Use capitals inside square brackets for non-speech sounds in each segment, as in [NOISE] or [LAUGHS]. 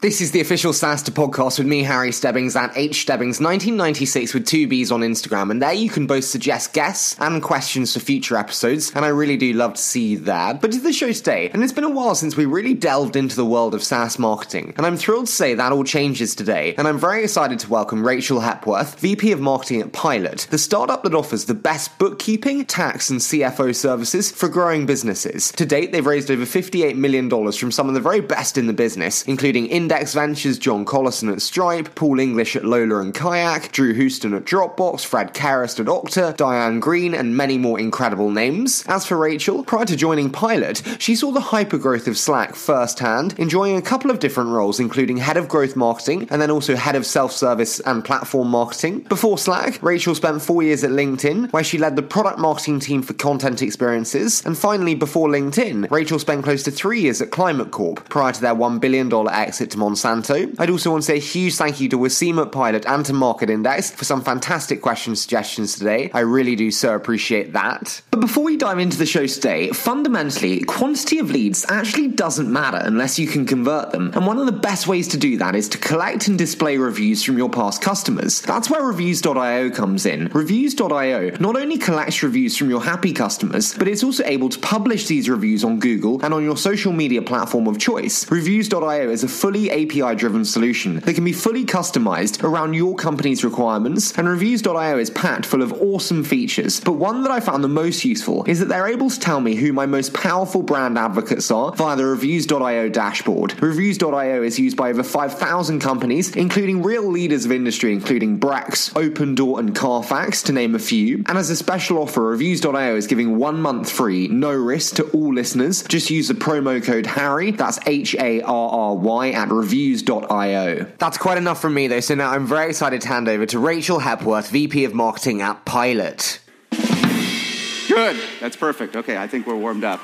This is the official SaaStr podcast with me, Harry Stebbings, at H Stebbings 1996 with two B's on Instagram. And there you can both suggest guests and questions for future episodes. And I really do love to see that. But to the show today, and it's been a while since we really delved into the world of SaaS marketing. And I'm thrilled to say that all changes today. And I'm very excited to welcome Rachel Hepworth, VP of Marketing at Pilot, the startup that offers the best bookkeeping, tax, and CFO services for growing businesses. To date, they've raised over $58 million from some of the very best in the business, including Index Ventures, John Collison at Stripe, Paul English at Lola and Kayak, Drew Houston at Dropbox, Fred Kerrest at Okta, Diane Greene, and many more incredible names. As for Rachel, prior to joining Pilot, she saw the hypergrowth of Slack firsthand, enjoying a couple of different roles, including head of growth marketing and then also head of self service and platform marketing. Before Slack, Rachel spent four years at LinkedIn, where she led the product marketing team for content experiences. And finally, before LinkedIn, Rachel spent close to three years at Climate Corp prior to their $1 billion exit to Monsanto. I'd also want to say a huge thank you to Waseem at Pilot and to Market Index for some fantastic question suggestions today. I really do so appreciate that. But before we dive into the show today, fundamentally, quantity of leads actually doesn't matter unless you can convert them. And one of the best ways to do that is to collect and display reviews from your past customers. That's where reviews.io comes in. Reviews.io not only collects reviews from your happy customers, but it's also able to publish these reviews on Google and on your social media platform of choice. Reviews.io is a fully API driven solution that can be fully customized around your company's requirements, and Reviews.io is packed full of awesome features. But one that I found the most useful is that they're able to tell me who my most powerful brand advocates are via the Reviews.io dashboard. Reviews.io is used by over 5,000 companies, including real leaders of industry, including Brex, Open Door, and Carfax, to name a few. And as a special offer, Reviews.io is giving one month free, no risk to all listeners. Just use the promo code Harry, that's H A R R Y, at reviews.io. That's quite enough from me, though, so now I'm very excited to hand over to Rachel Hepworth, VP of Marketing at Pilot. Good. That's perfect. Okay, I think we're warmed up.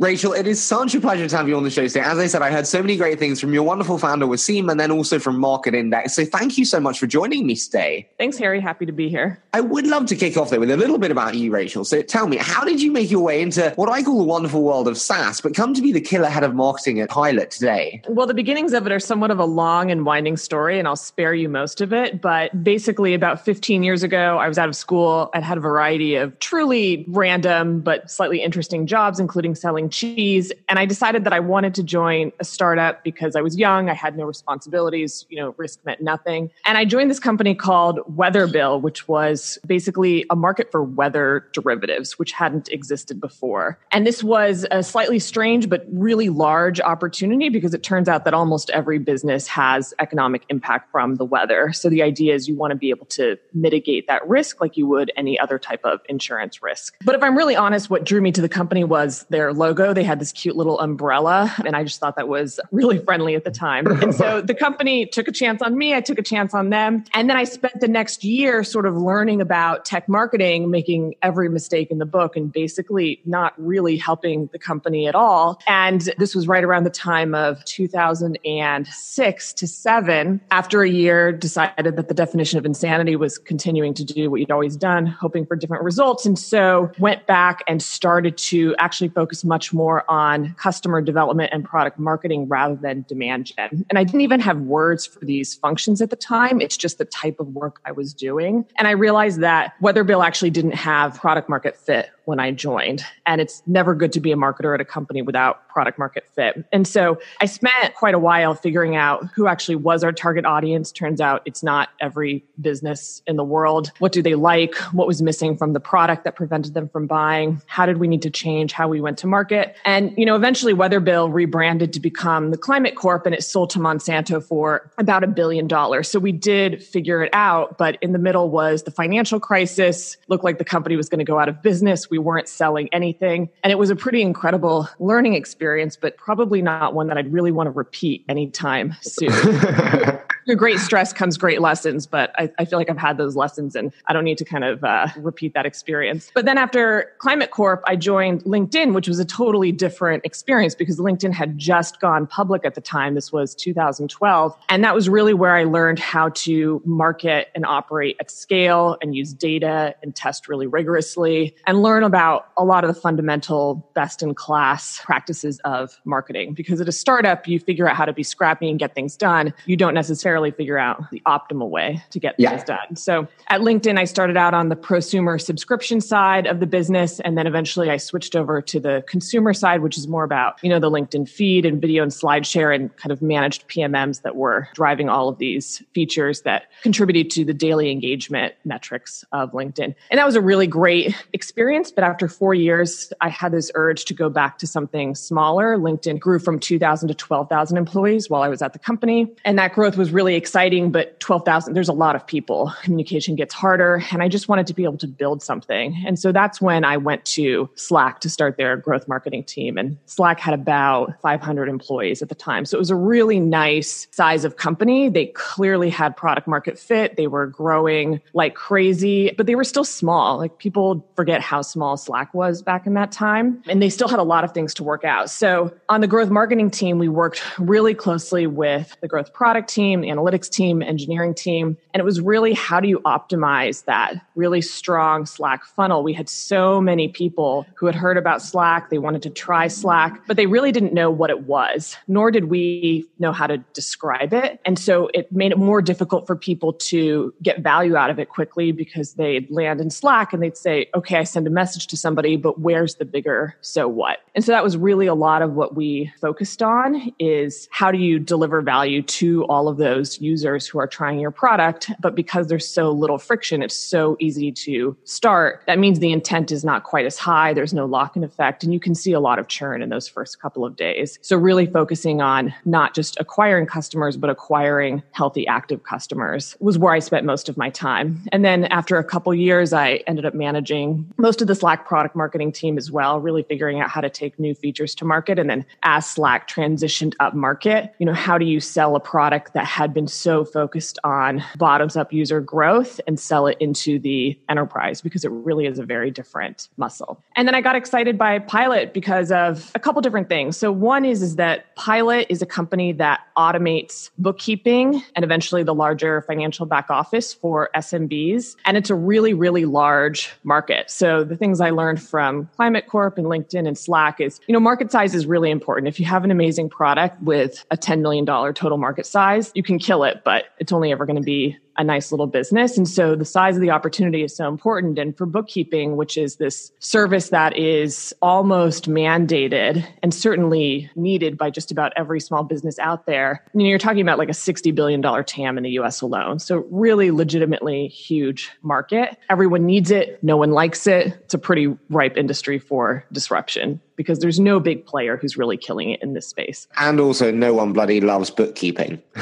Rachel, it is such a pleasure to have you on the show today. As I said, I heard so many great things from your wonderful founder, Waseem, and then also from Market Index. So thank you so much for joining me today. Thanks, Harry. Happy to be here. I would love to kick off though with a little bit about you, Rachel. So tell me, how did you make your way into what I call the wonderful world of SaaS, but come to be the killer head of marketing at Pilot today? Well, the beginnings of it are somewhat of a long and winding story, and I'll spare you most of it. But basically, about 15 years ago, I was out of school. I'd had a variety of truly random but slightly interesting jobs, including selling cheese. And I decided that I wanted to join a startup because I was young, I had no responsibilities, you know, risk meant nothing. And I joined this company called Weatherbill, which was basically a market for weather derivatives, which hadn't existed before. And this was a slightly strange but really large opportunity because it turns out that almost every business has economic impact from the weather. So the idea is you want to be able to mitigate that risk like you would any other type of insurance risk. But if I'm really honest, what drew me to the company was their logo. They had this cute little umbrella, and I just thought that was really friendly at the time. And so [LAUGHS] the company took a chance on me, I took a chance on them. And then I spent the next year sort of learning about tech marketing, making every mistake in the book, and basically not really helping the company at all. And this was right around the time of 2006 to seven. After a year, decided that the definition of insanity was continuing to do what you'd always done, hoping for different results. And so went back and started to actually focus much more on customer development and product marketing rather than demand gen. And I didn't even have words for these functions at the time. It's just the type of work I was doing. And I realized that Weatherbill actually didn't have product market fit when I joined. And it's never good to be a marketer at a company without product market fit. And so I spent quite a while figuring out who actually was our target audience. Turns out it's not every business in the world. What do they like? What was missing from the product that prevented them from buying? How did we need to change how we went to market? And, you know, eventually Weatherbill rebranded to become the Climate Corp and it sold to Monsanto for about a billion dollars. So we did figure it out, but in the middle was the financial crisis. Looked like the company was going to go out of business. We weren't selling anything. And it was a pretty incredible learning experience, but probably not one that I'd really want to repeat anytime [LAUGHS] soon. [LAUGHS] [LAUGHS] great stress comes great lessons, but I, I, feel like I've had those lessons and I don't need to kind of uh, repeat that experience. But then after Climate Corp, I joined LinkedIn, which was a totally different experience because LinkedIn had just gone public at the time. This was 2012. And that was really where I learned how to market and operate at scale and use data and test really rigorously and learn about a lot of the fundamental best in class practices of marketing. Because at a startup, you figure out how to be scrappy and get things done. You don't necessarily figure out the optimal way to get yeah. things done. So at LinkedIn, I started out on the prosumer subscription side of the business. And then eventually I switched over to the consumer side, which is more about, you know, the LinkedIn feed and video and SlideShare and kind of managed PMMs that were driving all of these features that contributed to the daily engagement metrics of LinkedIn. And that was a really great experience. But after four years, I had this urge to go back to something smaller. LinkedIn grew from 2,000 to 12,000 employees while I was at the company. And that growth was really exciting, but 12,000, there's a lot of people. Communication gets harder. And I just wanted to be able to build something. And so that's when I went to Slack to start their growth marketing team. And Slack had about 500 employees at the time. So it was a really nice size of company. They clearly had product market fit. They were growing like crazy, but they were still small. Like people forget how small Slack was back in that time. And they still had a lot of things to work out. So on the growth marketing team, we worked really closely with the growth product team, the analytics team, engineering team. And it was really how do you optimize that really strong Slack funnel? We had so many people who had heard about Slack. They wanted to try Slack, but they really didn't know what it was, nor did we know how to describe it. And so it made it more difficult for people to get value out of it quickly because they'd land in Slack and they'd say, okay, I send a message to somebody, but where's the bigger so what? And so that was really a lot of what we focused on is how do you deliver value to all of those users who are trying your product? But because there's so little friction, it's so easy to start. That means the intent is not quite as high. There's no lock in effect. And you can see a lot of churn in those first couple of days. So really focusing on not just acquiring customers, but acquiring healthy active customers was where I spent most of my time. And then after a couple years, I ended up managing most of the Slack product marketing team as well, really figuring out how to take new features to market. And then as Slack transitioned up market, you know, how do you sell a product that had been so focused on bottoms up user growth and sell it into the enterprise because it really is a very different muscle. And then I got excited by Pilot because of a couple different things. So one is is that Pilot is a company that automates bookkeeping and eventually the larger financial back office for SMBs. And it's a really, really large market. So the things I learned from Climate Corp and LinkedIn and Slack is, you know, market size is really important. If you have an amazing product with a $10 million total market size, you can kill it, but it's only ever going to be a nice little business. And so the size of the opportunity is so important. And for bookkeeping, which is this service that is almost mandated and certainly needed by just about every small business out there, you know, you're talking about like a $60 billion TAM in the US alone. So really legitimately huge market. Everyone needs it. No one likes it. It's a pretty ripe industry for disruption because there's no big player who's really killing it in this space. And also, no one bloody loves bookkeeping. [LAUGHS]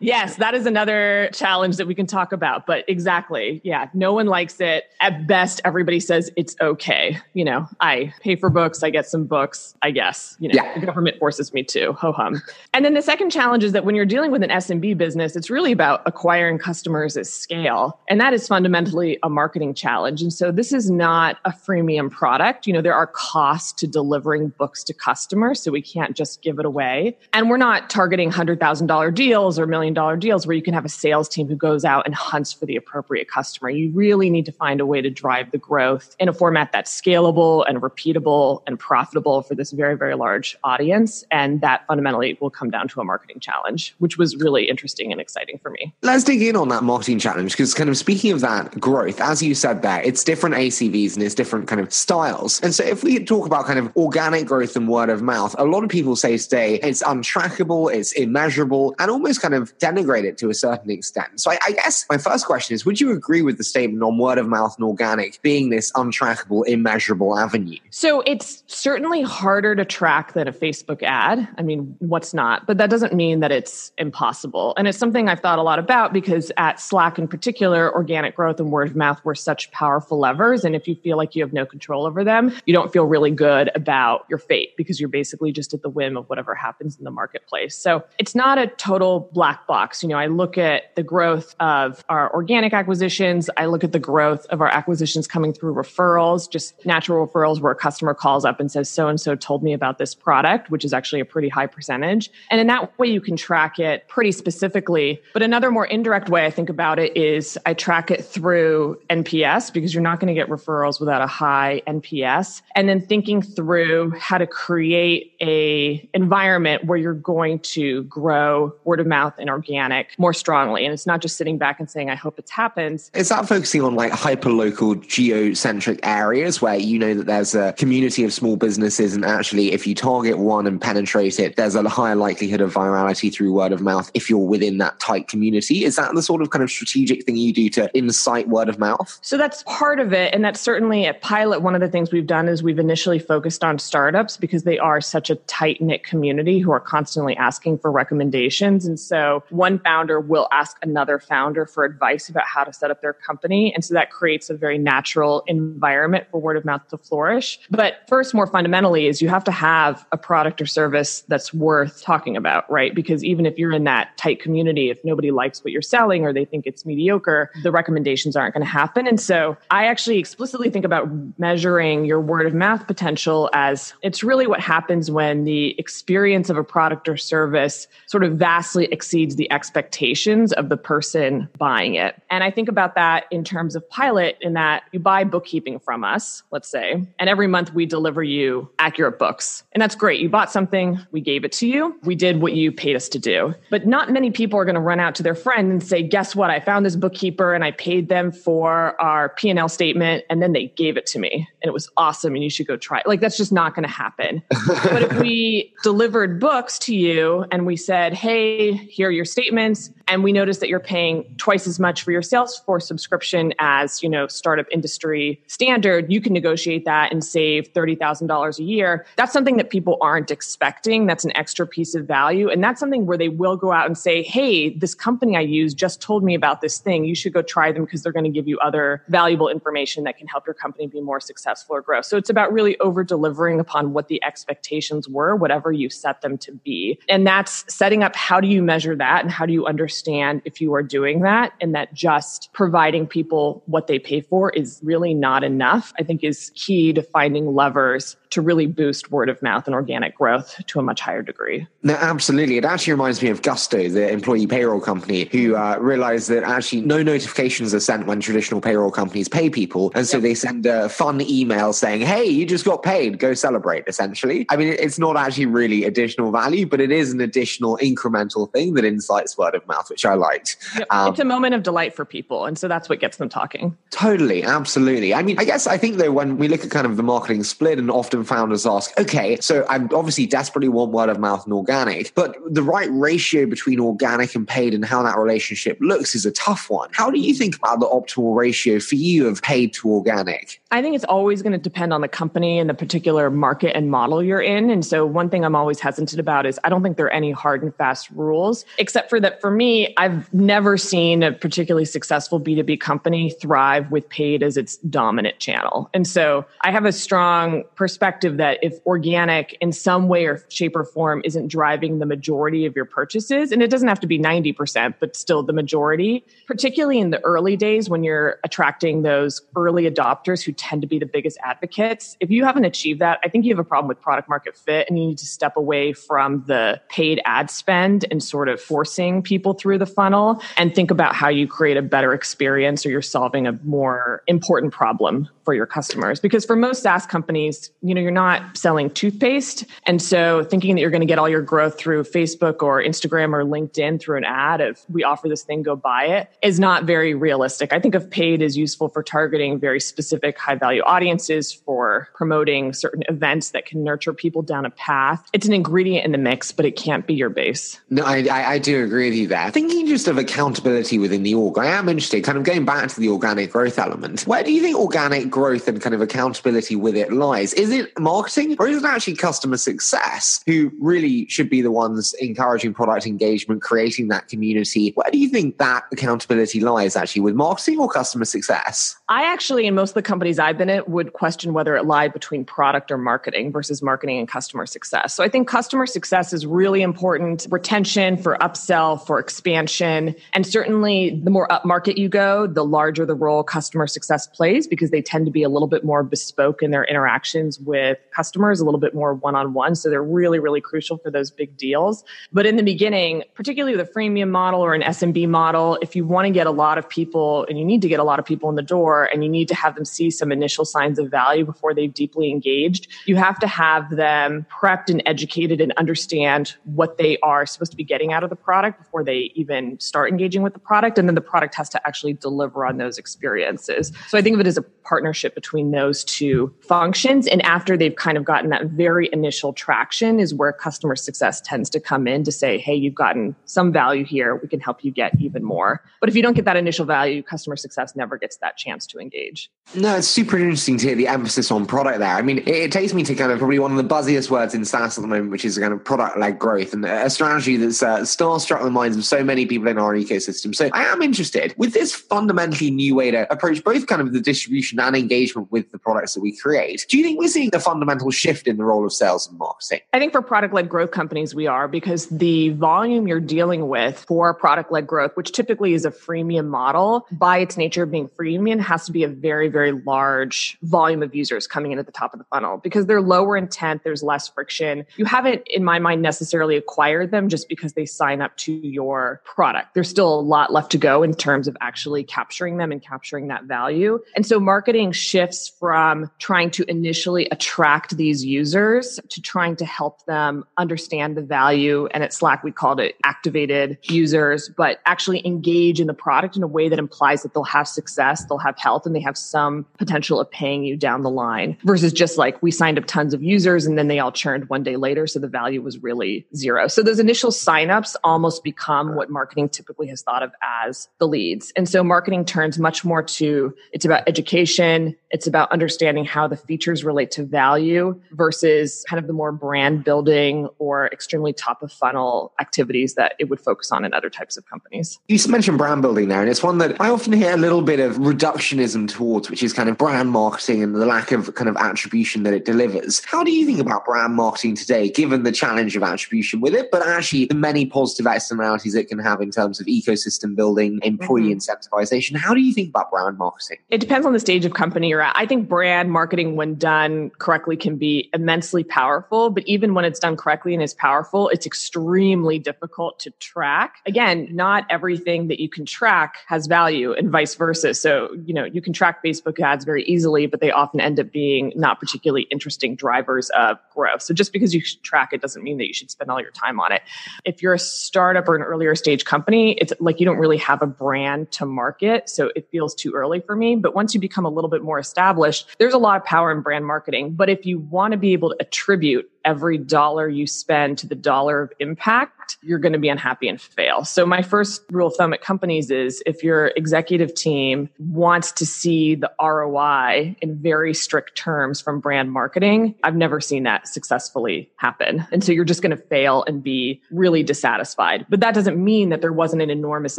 yes, that is another challenge that we can talk about. But exactly, yeah, no one likes it. At best, everybody says it's okay. You know, I pay for books, I get some books, I guess. You know, yeah. the government forces me to. Ho hum. And then the second challenge is that when you're dealing with an SMB business, it's really about acquiring customers at scale. And that is fundamentally a marketing challenge. And so this is not a freemium product. You know, there are costs to delivering books to customers. So we can't just give it away. And we're not targeting $100,000 deals or million dollar deals where you can have a sales team who goes out and hunts for the appropriate customer. You really need to find a way to drive the growth in a format that's scalable and repeatable and profitable for this very, very large audience. And that fundamentally will come down to a marketing challenge, which was really interesting and exciting for me. Let's dig in on that marketing challenge because, kind of speaking of that growth, as you said there, it's different ACVs and it's different kind of styles. And so if we talk about kind of organic growth and word of mouth, a lot of people say today it's untrackable, it's immeasurable, and almost kind of denigrate it to a certain extent extent. So I, I guess my first question is would you agree with the statement on word of mouth and organic being this untrackable, immeasurable avenue? So it's certainly harder to track than a Facebook ad. I mean, what's not? But that doesn't mean that it's impossible. And it's something I've thought a lot about because at Slack in particular, organic growth and word of mouth were such powerful levers. And if you feel like you have no control over them, you don't feel really good about your fate because you're basically just at the whim of whatever happens in the marketplace. So it's not a total black box. You know, I look at the growth of our organic acquisitions. I look at the growth of our acquisitions coming through referrals, just natural referrals where a customer calls up and says, so and so told me about this product, which is actually a pretty high percentage. And in that way, you can track it pretty specifically. But another more indirect way I think about it is I track it through NPS because you're not going to get referrals without a high NPS. And then thinking through how to create a environment where you're going to grow word of mouth and organic more strongly. And it's not just sitting back and saying, I hope it's happens. Is that focusing on like hyper local geocentric areas where you know that there's a community of small businesses and actually if you target one and penetrate it, there's a higher likelihood of virality through word of mouth if you're within that tight community? Is that the sort of kind of strategic thing you do to incite word of mouth? So that's part of it. And that's certainly at Pilot, one of the things we've done is we've initially focused on startups because they are such a tight knit community who are constantly asking for recommendations. And so one founder will ask another founder for advice about how to set up their company. And so that creates a very natural environment for word of mouth to flourish. But first, more fundamentally, is you have to have a product or service that's worth talking about, right? Because even if you're in that tight community, if nobody likes what you're selling or they think it's mediocre, the recommendations aren't going to happen. And so I actually explicitly think about measuring your word of mouth potential as it's really what happens when the experience of a product or service sort of vastly exceeds the expectations of the person buying it. And I think about that in terms of pilot, in that you buy bookkeeping from us, let's say, and every month we deliver you accurate books. And that's great. You bought something, we gave it to you, we did what you paid us to do. But not many people are going to run out to their friend and say, guess what? I found this bookkeeper and I paid them for our P&L statement and then they gave it to me and it was awesome and you should go try it. Like that's just not going to happen. but if we [LAUGHS] delivered books to you and we said, hey, here are your statements, and we noticed that you're paying twice as much for your Salesforce subscription as, you know, startup industry standard, you can negotiate that and save $30,000 a year. That's something that people aren't expecting. That's an extra piece of value. And that's something where they will go out and say, hey, this company I use just told me about this thing. You should go try them because they're going to give you other valuable information that can help your company be more successful or grow. So it's about really over delivering upon what the expectations were, whatever you set them to be. And that's setting up how do you measure that and how do you understand if you are doing that and that just providing people what they pay for is really not enough, I think is key to finding levers to really boost word of mouth and organic growth to a much higher degree. No, absolutely. It actually reminds me of Gusto, the employee payroll company, who uh, realized that actually no notifications are sent when traditional payroll companies pay people. And so yep. they send a fun email saying, hey, you just got paid, go celebrate, essentially. I mean, it's not actually really additional value, but it is an additional incremental thing that incites word of mouth, which I liked. Yep. Um, it's a moment of delight for people. And so that's what gets them talking. Totally. Absolutely. I mean, I guess I think, though, when we look at kind of the marketing split and often founders ask, okay, so I'm obviously desperately want word of mouth and organic, but the right ratio between organic and paid and how that relationship looks is a tough one. How do you think about the optimal ratio for you of paid to organic? I think it's always going to depend on the company and the particular market and model you're in. And so, one thing I'm always hesitant about is I don't think there are any hard and fast rules, except for that for me, I've never seen a particularly successful B2B company thrive with paid as its dominant channel. And so, I have a strong perspective that if organic in some way or shape or form isn't driving the majority of your purchases, and it doesn't have to be 90%, but still the majority, particularly in the early days when you're attracting those early adopters who tend to be the biggest advocates. If you haven't achieved that, I think you have a problem with product market fit and you need to step away from the paid ad spend and sort of forcing people through the funnel and think about how you create a better experience or you're solving a more important problem for your customers. Because for most SaaS companies, you know, you're not selling toothpaste. And so thinking that you're going to get all your growth through Facebook or Instagram or LinkedIn through an ad of we offer this thing, go buy it is not very realistic. I think of paid is useful for targeting very specific high value audiences for promoting certain events that can nurture people down a path. It's an ingredient in the mix, but it can't be your base. No, I, I, I do agree with you there. Thinking just of accountability within the org, I am interested, kind of going back to the organic growth element. Where do you think organic growth and kind of accountability with it lies? Is it marketing or is it actually customer success who really should be the ones encouraging product engagement, creating that community? Where do you think that accountability lies actually with marketing or customer success? I actually, in most of the companies I've been at, would question whether it lied between product or marketing versus marketing and customer success. So I think customer success is really important retention, for upsell, for expansion. And certainly the more upmarket you go, the larger the role customer success plays because they tend to be a little bit more bespoke in their interactions with customers, a little bit more one on one. So they're really, really crucial for those big deals. But in the beginning, particularly with a freemium model or an SMB model, if you want to get a lot of people and you need to get a lot of people in the door and you need to have them see some initial signs of value before they've deeply engaged, you have to have them prepped and educated and understand what they are supposed to be getting out of the product before they even start engaging with the product. And then the product has to actually deliver on those experiences. So I think of it as a partnership between those two functions. And after they've kind of gotten that very initial traction is where customer success tends to come in to say, hey, you've gotten some value here. We can help you get even more. But if you don't get that initial value, customer success never gets that chance to engage. No, it's super interesting to hear the emphasis on product there. I mean, it, it takes me to kind of probably one of the buzziest words in SaaS at the moment, which is kind of product led growth and a strategy that's uh, starstruck the minds of so many people in our ecosystem. So I am interested with this fundamentally new way to approach both kind of the distribution and engagement with the products that we create. Do you think we're seeing a fundamental shift in the role of sales and marketing? I think for product led growth companies, we are because the volume you're dealing with for product led growth, which typically is a freemium model, by its nature of being freemium, has to be a very, very large volume of users coming in at the top of the funnel because they're lower intent, there's less friction. You haven't, in my mind, necessarily acquired them just because they sign up to your product. There's still a lot left to go in terms of actually capturing them and capturing that value. And so marketing shifts from trying to initially attract these users to trying to help them understand the value. And at Slack, we called it activated users, but actually engage in the product in a way that implies that they'll have success, they'll have health, and they have some potential of paying you down the line versus just like we signed up tons of users and then they all churned one day later. So the value was really zero. So those initial signups almost become what marketing typically has thought of as the leads. And so marketing turns much more to it's about education, it's about understanding how the features relate to value versus kind of the more brand building or extremely top of funnel activities that it would focus on in other types of companies. You mentioned brand building there, and it's one that I often hear a little bit of reductionism towards, which is kind of brand marketing and the lack of kind of attribution that it delivers. How do you think about brand marketing today, given the challenge of attribution with it, but actually the many positive externalities it can have in terms of ecosystem building, employee mm-hmm. incentivization? How do you think about brand marketing? It depends on the stage of company you're at. I think brand marketing, when done correctly, can be immensely powerful, but even when it's done correctly and is powerful, it's extremely difficult to track. Again, not everything that you can track has value and vice versa. So, you know, you can track Facebook ads very easily, but they often end up being not particularly interesting drivers of growth. So just because you track it doesn't mean that you should spend all your time on it. If you're a startup or an earlier stage company, it's like you don't really have a brand to market. So it feels too early for me. But once you become a little bit more established, there's a lot of power in brand marketing. But if you want to be able to attribute every dollar you spend to the dollar of impact, you're going to be unhappy and fail. So my first rule of thumb at companies is if your executive team wants to see the ROI in very strict terms from brand marketing, I've never seen that successfully happen. And so you're just going to fail and be really dissatisfied. But that doesn't mean that there wasn't an enormous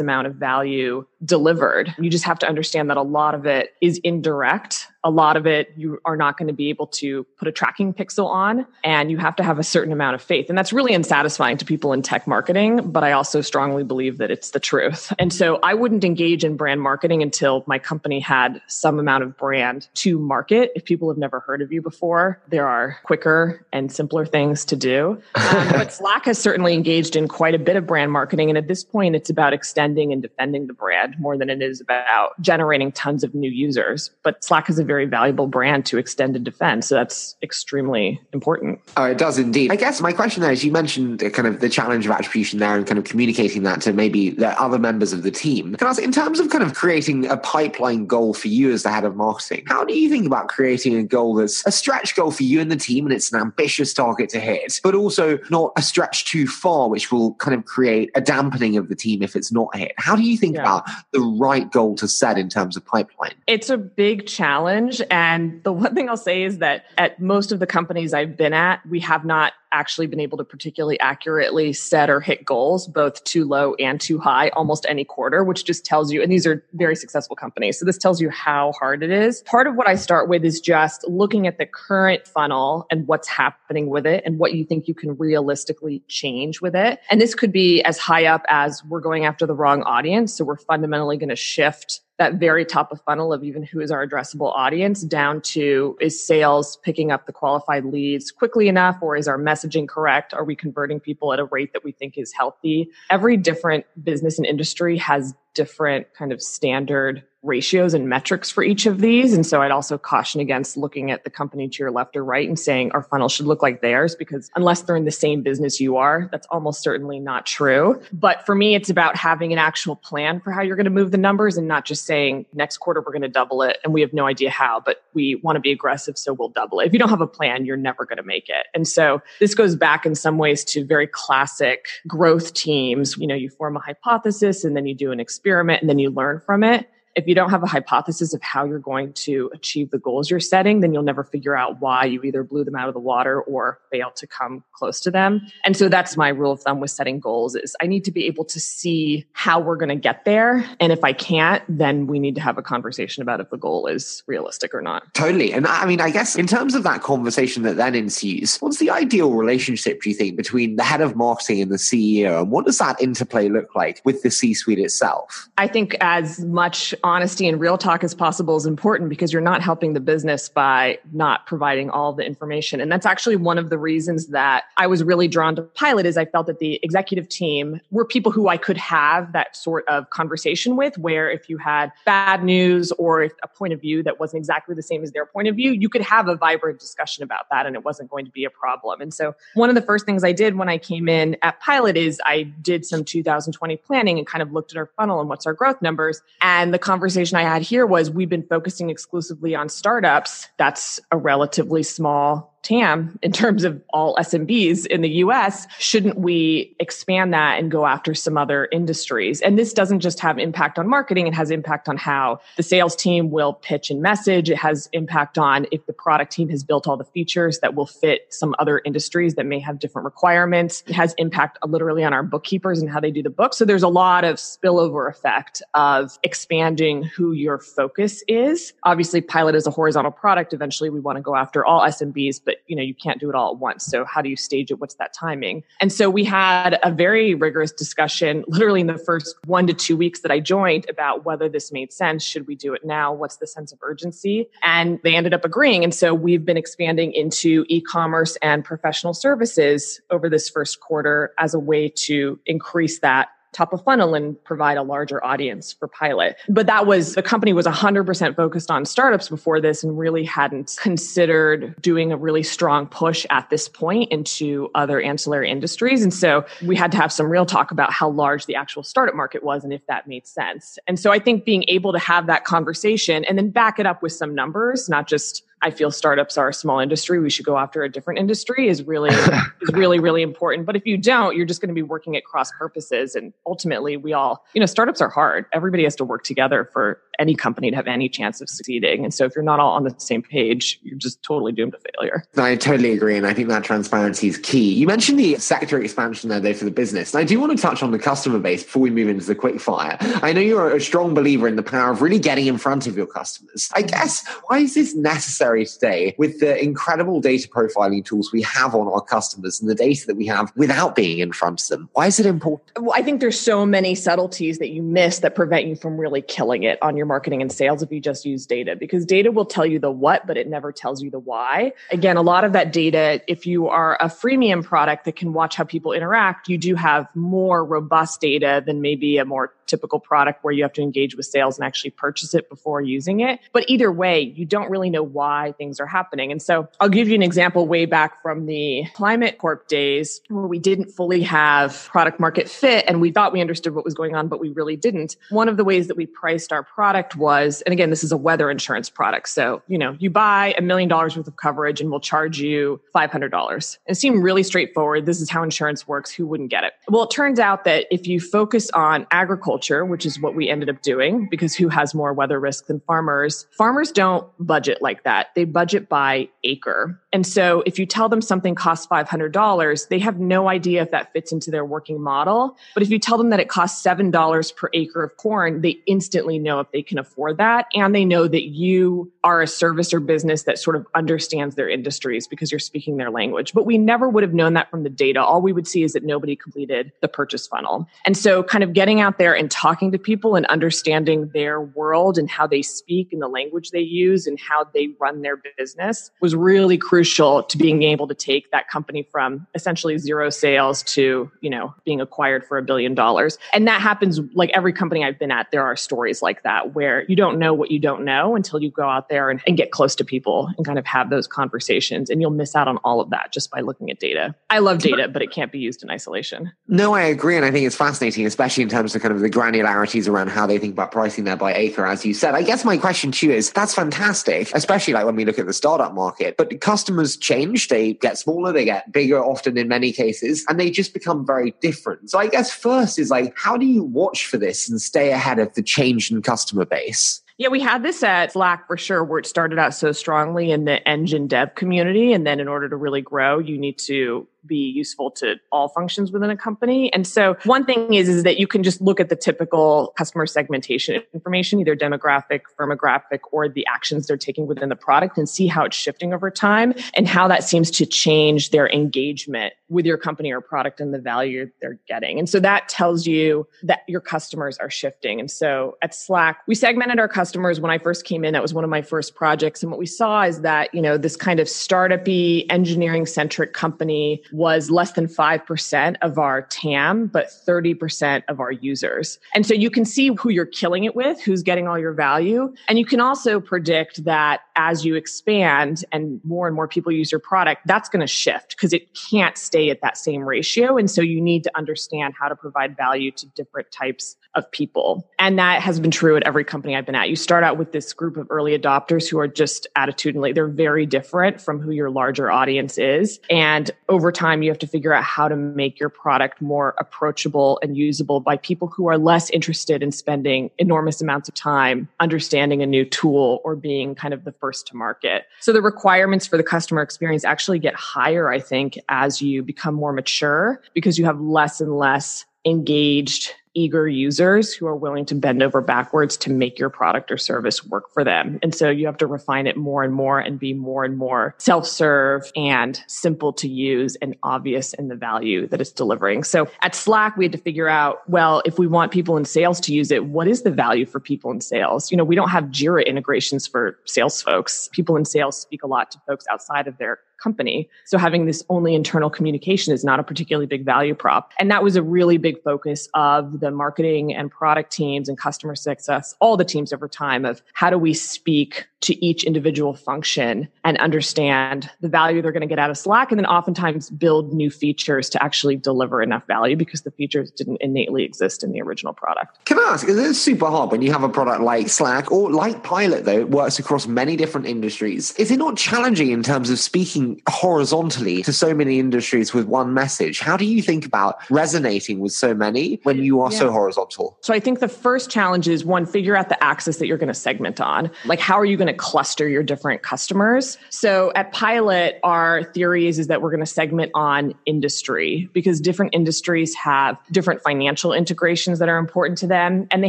amount of value delivered. You just have to understand that a lot of it is indirect a lot of it you are not going to be able to put a tracking pixel on and you have to have a certain amount of faith. And that's really unsatisfying to people in tech marketing but i also strongly believe that it's the truth. And so i wouldn't engage in brand marketing until my company had some amount of brand to market. If people have never heard of you before there are quicker and simpler things to do. Um, [LAUGHS] but slack has certainly engaged in quite a bit of brand marketing. And at this point it's about extending and defending the brand more than it is about generating tons of new users. But slack is a very valuable brand to extend and defend. So that's extremely important. Oh, it does indeed. I guess my question there is you mentioned kind of the challenge of attribution there and kind of communicating that to maybe the other members of the team. Can I ask, in terms of kind of creating a pipeline goal for you as the head of marketing, how do you think about creating a goal that's a stretch goal for you and the team and it's an ambitious target to hit, but also not a stretch too far, which will kind of create a dampening of the team if it's not hit? How do you think yeah. about the right goal to set in terms of pipeline? It's a big challenge. And the one thing I'll say is that at most of the companies I've been at, we have not actually been able to particularly accurately set or hit goals, both too low and too high, almost any quarter, which just tells you, and these are very successful companies. So this tells you how hard it is. Part of what I start with is just looking at the current funnel and what's happening with it and what you think you can realistically change with it. And this could be as high up as we're going after the wrong audience. So we're fundamentally going to shift that very top of funnel of even who is our addressable audience down to is sales picking up the qualified leads quickly enough or is our messaging correct? Are we converting people at a rate that we think is healthy? Every different business and industry has different kind of standard ratios and metrics for each of these. And so I'd also caution against looking at the company to your left or right and saying our funnel should look like theirs because unless they're in the same business you are, that's almost certainly not true. But for me, it's about having an actual plan for how you're going to move the numbers and not just saying next quarter we're going to double it and we have no idea how, but we want to be aggressive, so we'll double it. If you don't have a plan, you're never going to make it. And so this goes back in some ways to very classic growth teams. You know, you form a hypothesis and then you do an experiment and then you learn from it if you don't have a hypothesis of how you're going to achieve the goals you're setting, then you'll never figure out why you either blew them out of the water or failed to come close to them. And so that's my rule of thumb with setting goals is I need to be able to see how we're going to get there. And if I can't, then we need to have a conversation about if the goal is realistic or not. Totally. And I mean, I guess in terms of that conversation that then ensues, what's the ideal relationship, do you think, between the head of marketing and the CEO? And what does that interplay look like with the C suite itself? I think as much honesty and real talk as possible is important because you're not helping the business by not providing all the information. And that's actually one of the reasons that I was really drawn to Pilot is I felt that the executive team were people who I could have that sort of conversation with where if you had bad news or a point of view that wasn't exactly the same as their point of view, you could have a vibrant discussion about that and it wasn't going to be a problem. And so one of the first things I did when I came in at Pilot is I did some 2020 planning and kind of looked at our funnel and what's our growth numbers. And the conversation I had here was we've been focusing exclusively on startups. That's a relatively small TAM in terms of all SMBs in the US, shouldn't we expand that and go after some other industries? And this doesn't just have impact on marketing, it has impact on how the sales team will pitch and message. It has impact on if the product team has built all the features that will fit some other industries that may have different requirements. It has impact literally on our bookkeepers and how they do the book. So there's a lot of spillover effect of expanding who your focus is. Obviously, Pilot is a horizontal product. Eventually, we want to go after all SMBs, but you know you can't do it all at once. So how do you stage it? What's that timing? And so we had a very rigorous discussion literally in the first one to two weeks that i joined about whether this made sense. Should we do it now? What's the sense of urgency? And they ended up agreeing. And so we've been expanding into e-commerce and professional services over this first quarter as a way to increase that top of funnel and provide a larger audience for pilot. But that was the company was 100% focused on startups before this and really hadn't considered doing a really strong push at this point into other ancillary industries. And so we had to have some real talk about how large the actual startup market was and if that made sense. And so I think being able to have that conversation and then back it up with some numbers, not just I feel startups are a small industry. We should go after a different industry is really [LAUGHS] is really really important. But if you don't, you're just going to be working at cross purposes, and ultimately, we all you know startups are hard. Everybody has to work together for any company to have any chance of succeeding. And so if you're not all on the same page, you're just totally doomed to failure. I totally agree. And I think that transparency is key. You mentioned the sector expansion there, though, for the business. And I do want to touch on the customer base before we move into the quick fire. I know you're a strong believer in the power of really getting in front of your customers. I guess, why is this necessary today with the incredible data profiling tools we have on our customers and the data that we have without being in front of them? Why is it important? Well, I think there's so many subtleties that you miss that prevent you from really killing it on your marketing and sales if you just use data because data will tell you the what, but it never tells you the why. Again, a lot of that data, if you are a freemium product that can watch how people interact, you do have more robust data than maybe a more typical product where you have to engage with sales and actually purchase it before using it. But either way, you don't really know why things are happening. And so I'll give you an example way back from the Climate Corp days where we didn't fully have product market fit and we thought we understood what was going on, but we really didn't. One of the ways that we priced our product was, and again, this is a weather insurance product. So, you know, you buy a million dollars worth of coverage and we'll charge you $500. It seemed really straightforward. This is how insurance works. Who wouldn't get it? Well, it turns out that if you focus on agriculture, which is what we ended up doing, because who has more weather risk than farmers? Farmers don't budget like that. They budget by acre. And so if you tell them something costs $500, they have no idea if that fits into their working model. But if you tell them that it costs $7 per acre of corn, they instantly know if they can afford that. And they know that you are a service or business that sort of understands their industries because you're speaking their language. But we never would have known that from the data. All we would see is that nobody completed the purchase funnel. And so kind of getting out there and talking to people and understanding their world and how they speak and the language they use and how they run their business was really crucial to being able to take that company from essentially zero sales to, you know, being acquired for a billion dollars. And that happens like every company I've been at, there are stories like that where you don't know what you don't know until you go out there and, and get close to people and kind of have those conversations. And you'll miss out on all of that just by looking at data. I love data, but it can't be used in isolation. No, I agree. And I think it's fascinating, especially in terms of kind of the granularities around how they think about pricing there by acre, as you said. I guess my question to you is that's fantastic, especially like when we look at the startup market. But customers change, they get smaller, they get bigger often in many cases, and they just become very different. So I guess first is like, how do you watch for this and stay ahead of the change in customer base? Yeah, we had this at Slack for sure, where it started out so strongly in the engine dev community. And then in order to really grow, you need to be useful to all functions within a company. And so one thing is, is that you can just look at the typical customer segmentation information, either demographic, firmographic, or the actions they're taking within the product and see how it's shifting over time and how that seems to change their engagement with your company or product and the value they're getting. And so that tells you that your customers are shifting. And so at Slack, we segmented our customers when I first came in. That was one of my first projects. And what we saw is that, you know, this kind of startup-y engineering centric company was less than 5% of our TAM, but 30% of our users. And so you can see who you're killing it with, who's getting all your value. And you can also predict that as you expand and more and more people use your product, that's going to shift because it can't stay at that same ratio. And so you need to understand how to provide value to different types of people. And that has been true at every company I've been at. You start out with this group of early adopters who are just attitudinally, they're very different from who your larger audience is. And over time, you have to figure out how to make your product more approachable and usable by people who are less interested in spending enormous amounts of time understanding a new tool or being kind of the first to market. So the requirements for the customer experience actually get higher, I think, as you become more mature because you have less and less engaged eager users who are willing to bend over backwards to make your product or service work for them. And so you have to refine it more and more and be more and more self serve and simple to use and obvious in the value that it's delivering. So at Slack, we had to figure out, well, if we want people in sales to use it, what is the value for people in sales? You know, we don't have Jira integrations for sales folks. People in sales speak a lot to folks outside of their company. So having this only internal communication is not a particularly big value prop. And that was a really big focus of the marketing and product teams and customer success, all the teams over time of how do we speak to each individual function and understand the value they're going to get out of Slack and then oftentimes build new features to actually deliver enough value because the features didn't innately exist in the original product. Can I ask, is it super hard when you have a product like Slack or like Pilot though, it works across many different industries? Is it not challenging in terms of speaking horizontally to so many industries with one message? How do you think about resonating with so many when you are yeah. so horizontal? So I think the first challenge is one, figure out the axis that you're going to segment on. Like how are you going going to cluster your different customers. So at Pilot, our theory is, is that we're going to segment on industry because different industries have different financial integrations that are important to them and they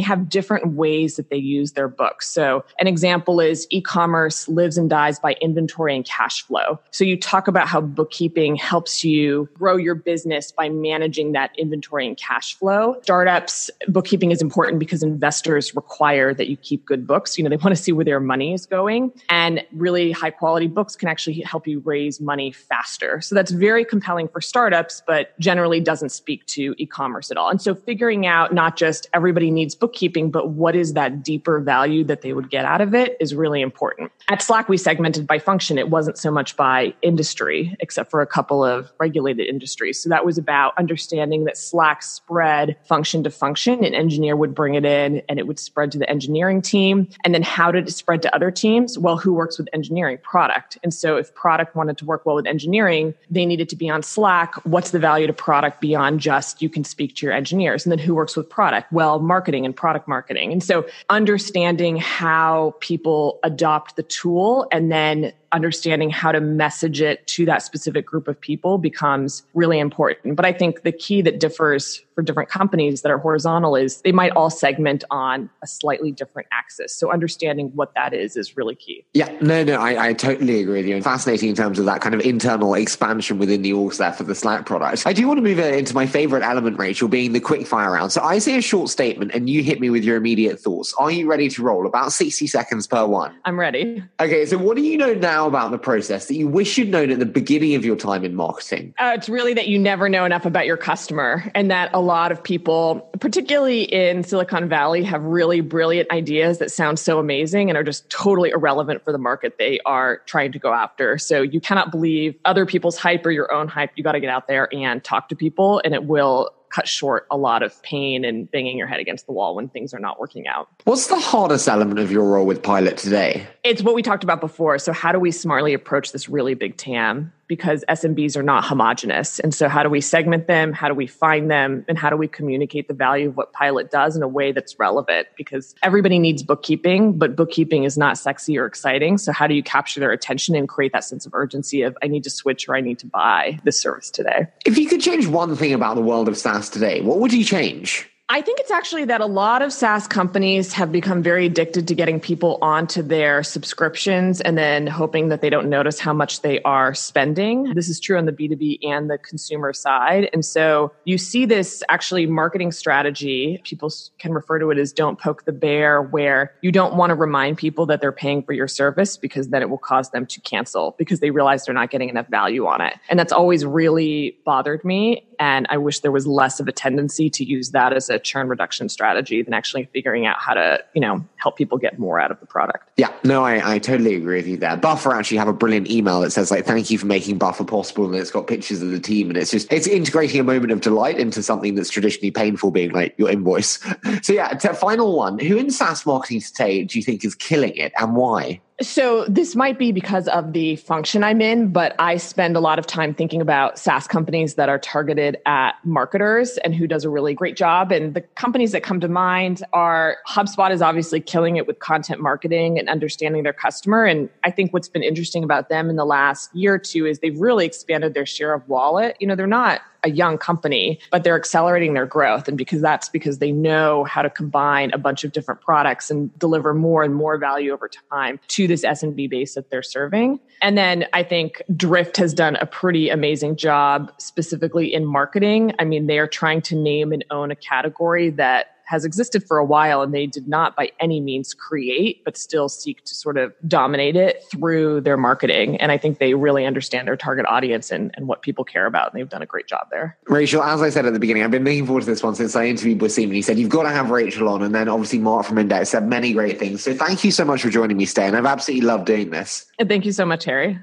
have different ways that they use their books. So an example is e-commerce lives and dies by inventory and cash flow. So you talk about how bookkeeping helps you grow your business by managing that inventory and cash flow. Startups bookkeeping is important because investors require that you keep good books. You know, they want to see where their money is going and really high quality books can actually help you raise money faster. So that's very compelling for startups, but generally doesn't speak to e-commerce at all. And so figuring out not just everybody needs bookkeeping, but what is that deeper value that they would get out of it is really important. At Slack, we segmented by function. It wasn't so much by industry, except for a couple of regulated industries. So that was about understanding that Slack spread function to function. An engineer would bring it in and it would spread to the engineering team. And then how did it spread to other teams? Well, who works with engineering? Product. And so if product wanted to work well with engineering, they needed to be on Slack. What's the value to product beyond just you can speak to your engineers? And then who works with product? Well, marketing and product marketing. And so understanding how people adopt the tool and then understanding how to message it to that specific group of people becomes really important. But I think the key that differs for different companies that are horizontal is they might all segment on a slightly different axis. So understanding what that is is really key. Yeah, no, no, I, I totally agree with you. And fascinating in terms of that kind of internal expansion within the orgs there for the Slack product. I do want to move into my favorite element, Rachel, being the quick fire round. So I say a short statement and you hit me with your immediate thoughts. Are you ready to roll? About 60 seconds per one. I'm ready. Okay, so what do you know now about the process that you wish you'd known at the beginning of your time in marketing? Uh, it's really that you never know enough about your customer and that a lot of people, particularly in Silicon Valley, have really brilliant ideas that sound so amazing and are just totally irrelevant for the market they are trying to go after. So you cannot believe other people's hype or your own hype. You got to get out there and talk to people and it will cut short a lot of pain and banging your head against the wall when things are not working out. What's the hardest element of your role with Pilot today? It's what we talked about before. So, how do we smartly approach this really big TAM? Because SMBs are not homogenous. And so, how do we segment them? How do we find them? And how do we communicate the value of what Pilot does in a way that's relevant? Because everybody needs bookkeeping, but bookkeeping is not sexy or exciting. So, how do you capture their attention and create that sense of urgency of, I need to switch or I need to buy this service today? If you could change one thing about the world of SaaS today, what would you change? I think it's actually that a lot of SaaS companies have become very addicted to getting people onto their subscriptions and then hoping that they don't notice how much they are spending. This is true on the B2B and the consumer side. And so you see this actually marketing strategy. People can refer to it as don't poke the bear, where you don't want to remind people that they're paying for your service because then it will cause them to cancel because they realize they're not getting enough value on it. And that's always really bothered me. And I wish there was less of a tendency to use that as a churn reduction strategy than actually figuring out how to, you know, help people get more out of the product. Yeah, no, I, I totally agree with you there. Buffer actually have a brilliant email that says like, thank you for making Buffer possible. And it's got pictures of the team and it's just, it's integrating a moment of delight into something that's traditionally painful being like your invoice. [LAUGHS] so yeah, final one, who in SaaS marketing today do you think is killing it and why? So this might be because of the function I'm in, but I spend a lot of time thinking about SaaS companies that are targeted at marketers and who does a really great job. And the companies that come to mind are HubSpot is obviously killing it with content marketing and understanding their customer. And I think what's been interesting about them in the last year or two is they've really expanded their share of wallet. You know, they're not a young company, but they're accelerating their growth. And because that's because they know how to combine a bunch of different products and deliver more and more value over time to this SMB base that they're serving. And then I think Drift has done a pretty amazing job specifically in marketing. I mean, they are trying to name and own a category that has existed for a while and they did not by any means create, but still seek to sort of dominate it through their marketing. And I think they really understand their target audience and, and what people care about. And they've done a great job there. Rachel, as I said at the beginning, I've been looking forward to this one since I interviewed Waseem and he said, You've got to have Rachel on. And then obviously Mark from Index said many great things. So thank you so much for joining me Stan. I've absolutely loved doing this. And thank you so much, Harry.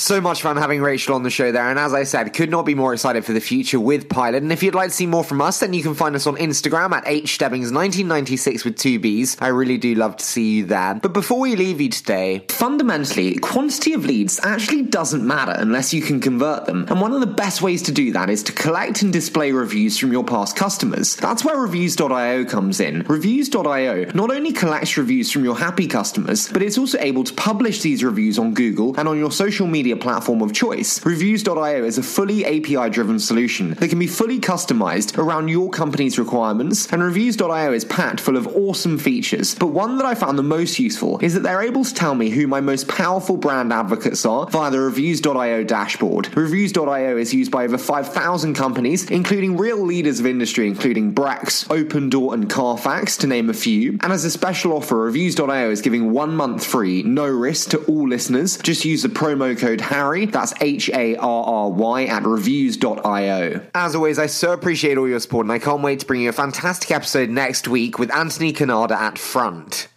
So much fun having Rachel on the show there, and as I said, could not be more excited for the future with Pilot. And if you'd like to see more from us, then you can find us on Instagram at hstebbings1996 with two B's. I really do love to see you there. But before we leave you today, fundamentally, quantity of leads actually doesn't matter unless you can convert them. And one of the best ways to do that is to collect and display reviews from your past customers. That's where reviews.io comes in. Reviews.io not only collects reviews from your happy customers, but it's also able to publish these reviews on Google and on your social media platform of choice. Reviews.io is a fully API driven solution that can be fully customized around your company's requirements, and Reviews.io is packed full of awesome features. But one that I found the most useful is that they're able to tell me who my most powerful brand advocates are via the Reviews.io dashboard. Reviews.io is used by over 5,000 companies, including real leaders of industry, including Brex, Opendoor, and Carfax, to name a few. And as a special offer, Reviews.io is giving one month free, no risk to all listeners. Just use the promo code HARRY, that's H A R R Y, at reviews.io. As always, I so appreciate all your support, and I can't wait to bring you a fantastic episode next week with Anthony Canada at front.